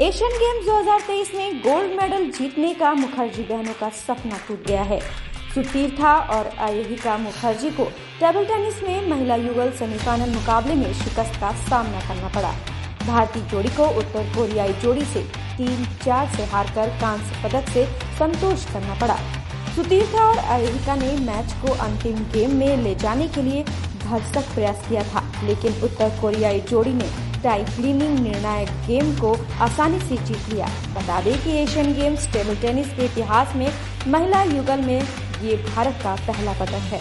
Asian games 2023 में gold medal जीतने का मुखर्जी बहनों का सपना टूट गया है। सुतीर्था और आयोहिका मुखर्जी को टेबल टेनिस में महिला युगल सेमीफाइनल मुकाबले में शिकस्त का सामना करना पड़ा। भारतीय जोड़ी को उत्तर कोरियाई जोड़ी से तीन चार से हारकर कांस्य पदक से संतोष करना पड़ा। सुतीर्था और आयोहिका ने मैच को अंतिम गेम में ले जाने के लिए भरसक प्रयास किया था, लेकिन उत्तर कोरियाई जोड़ी ने टाई क्लीनिंग निर्णायक गेम को आसानी से जीत लिया। बता दें कि एशियन गेम्स टेबल टेनिस के इतिहास में महिला युगल में ये भारत का पहला पदक है।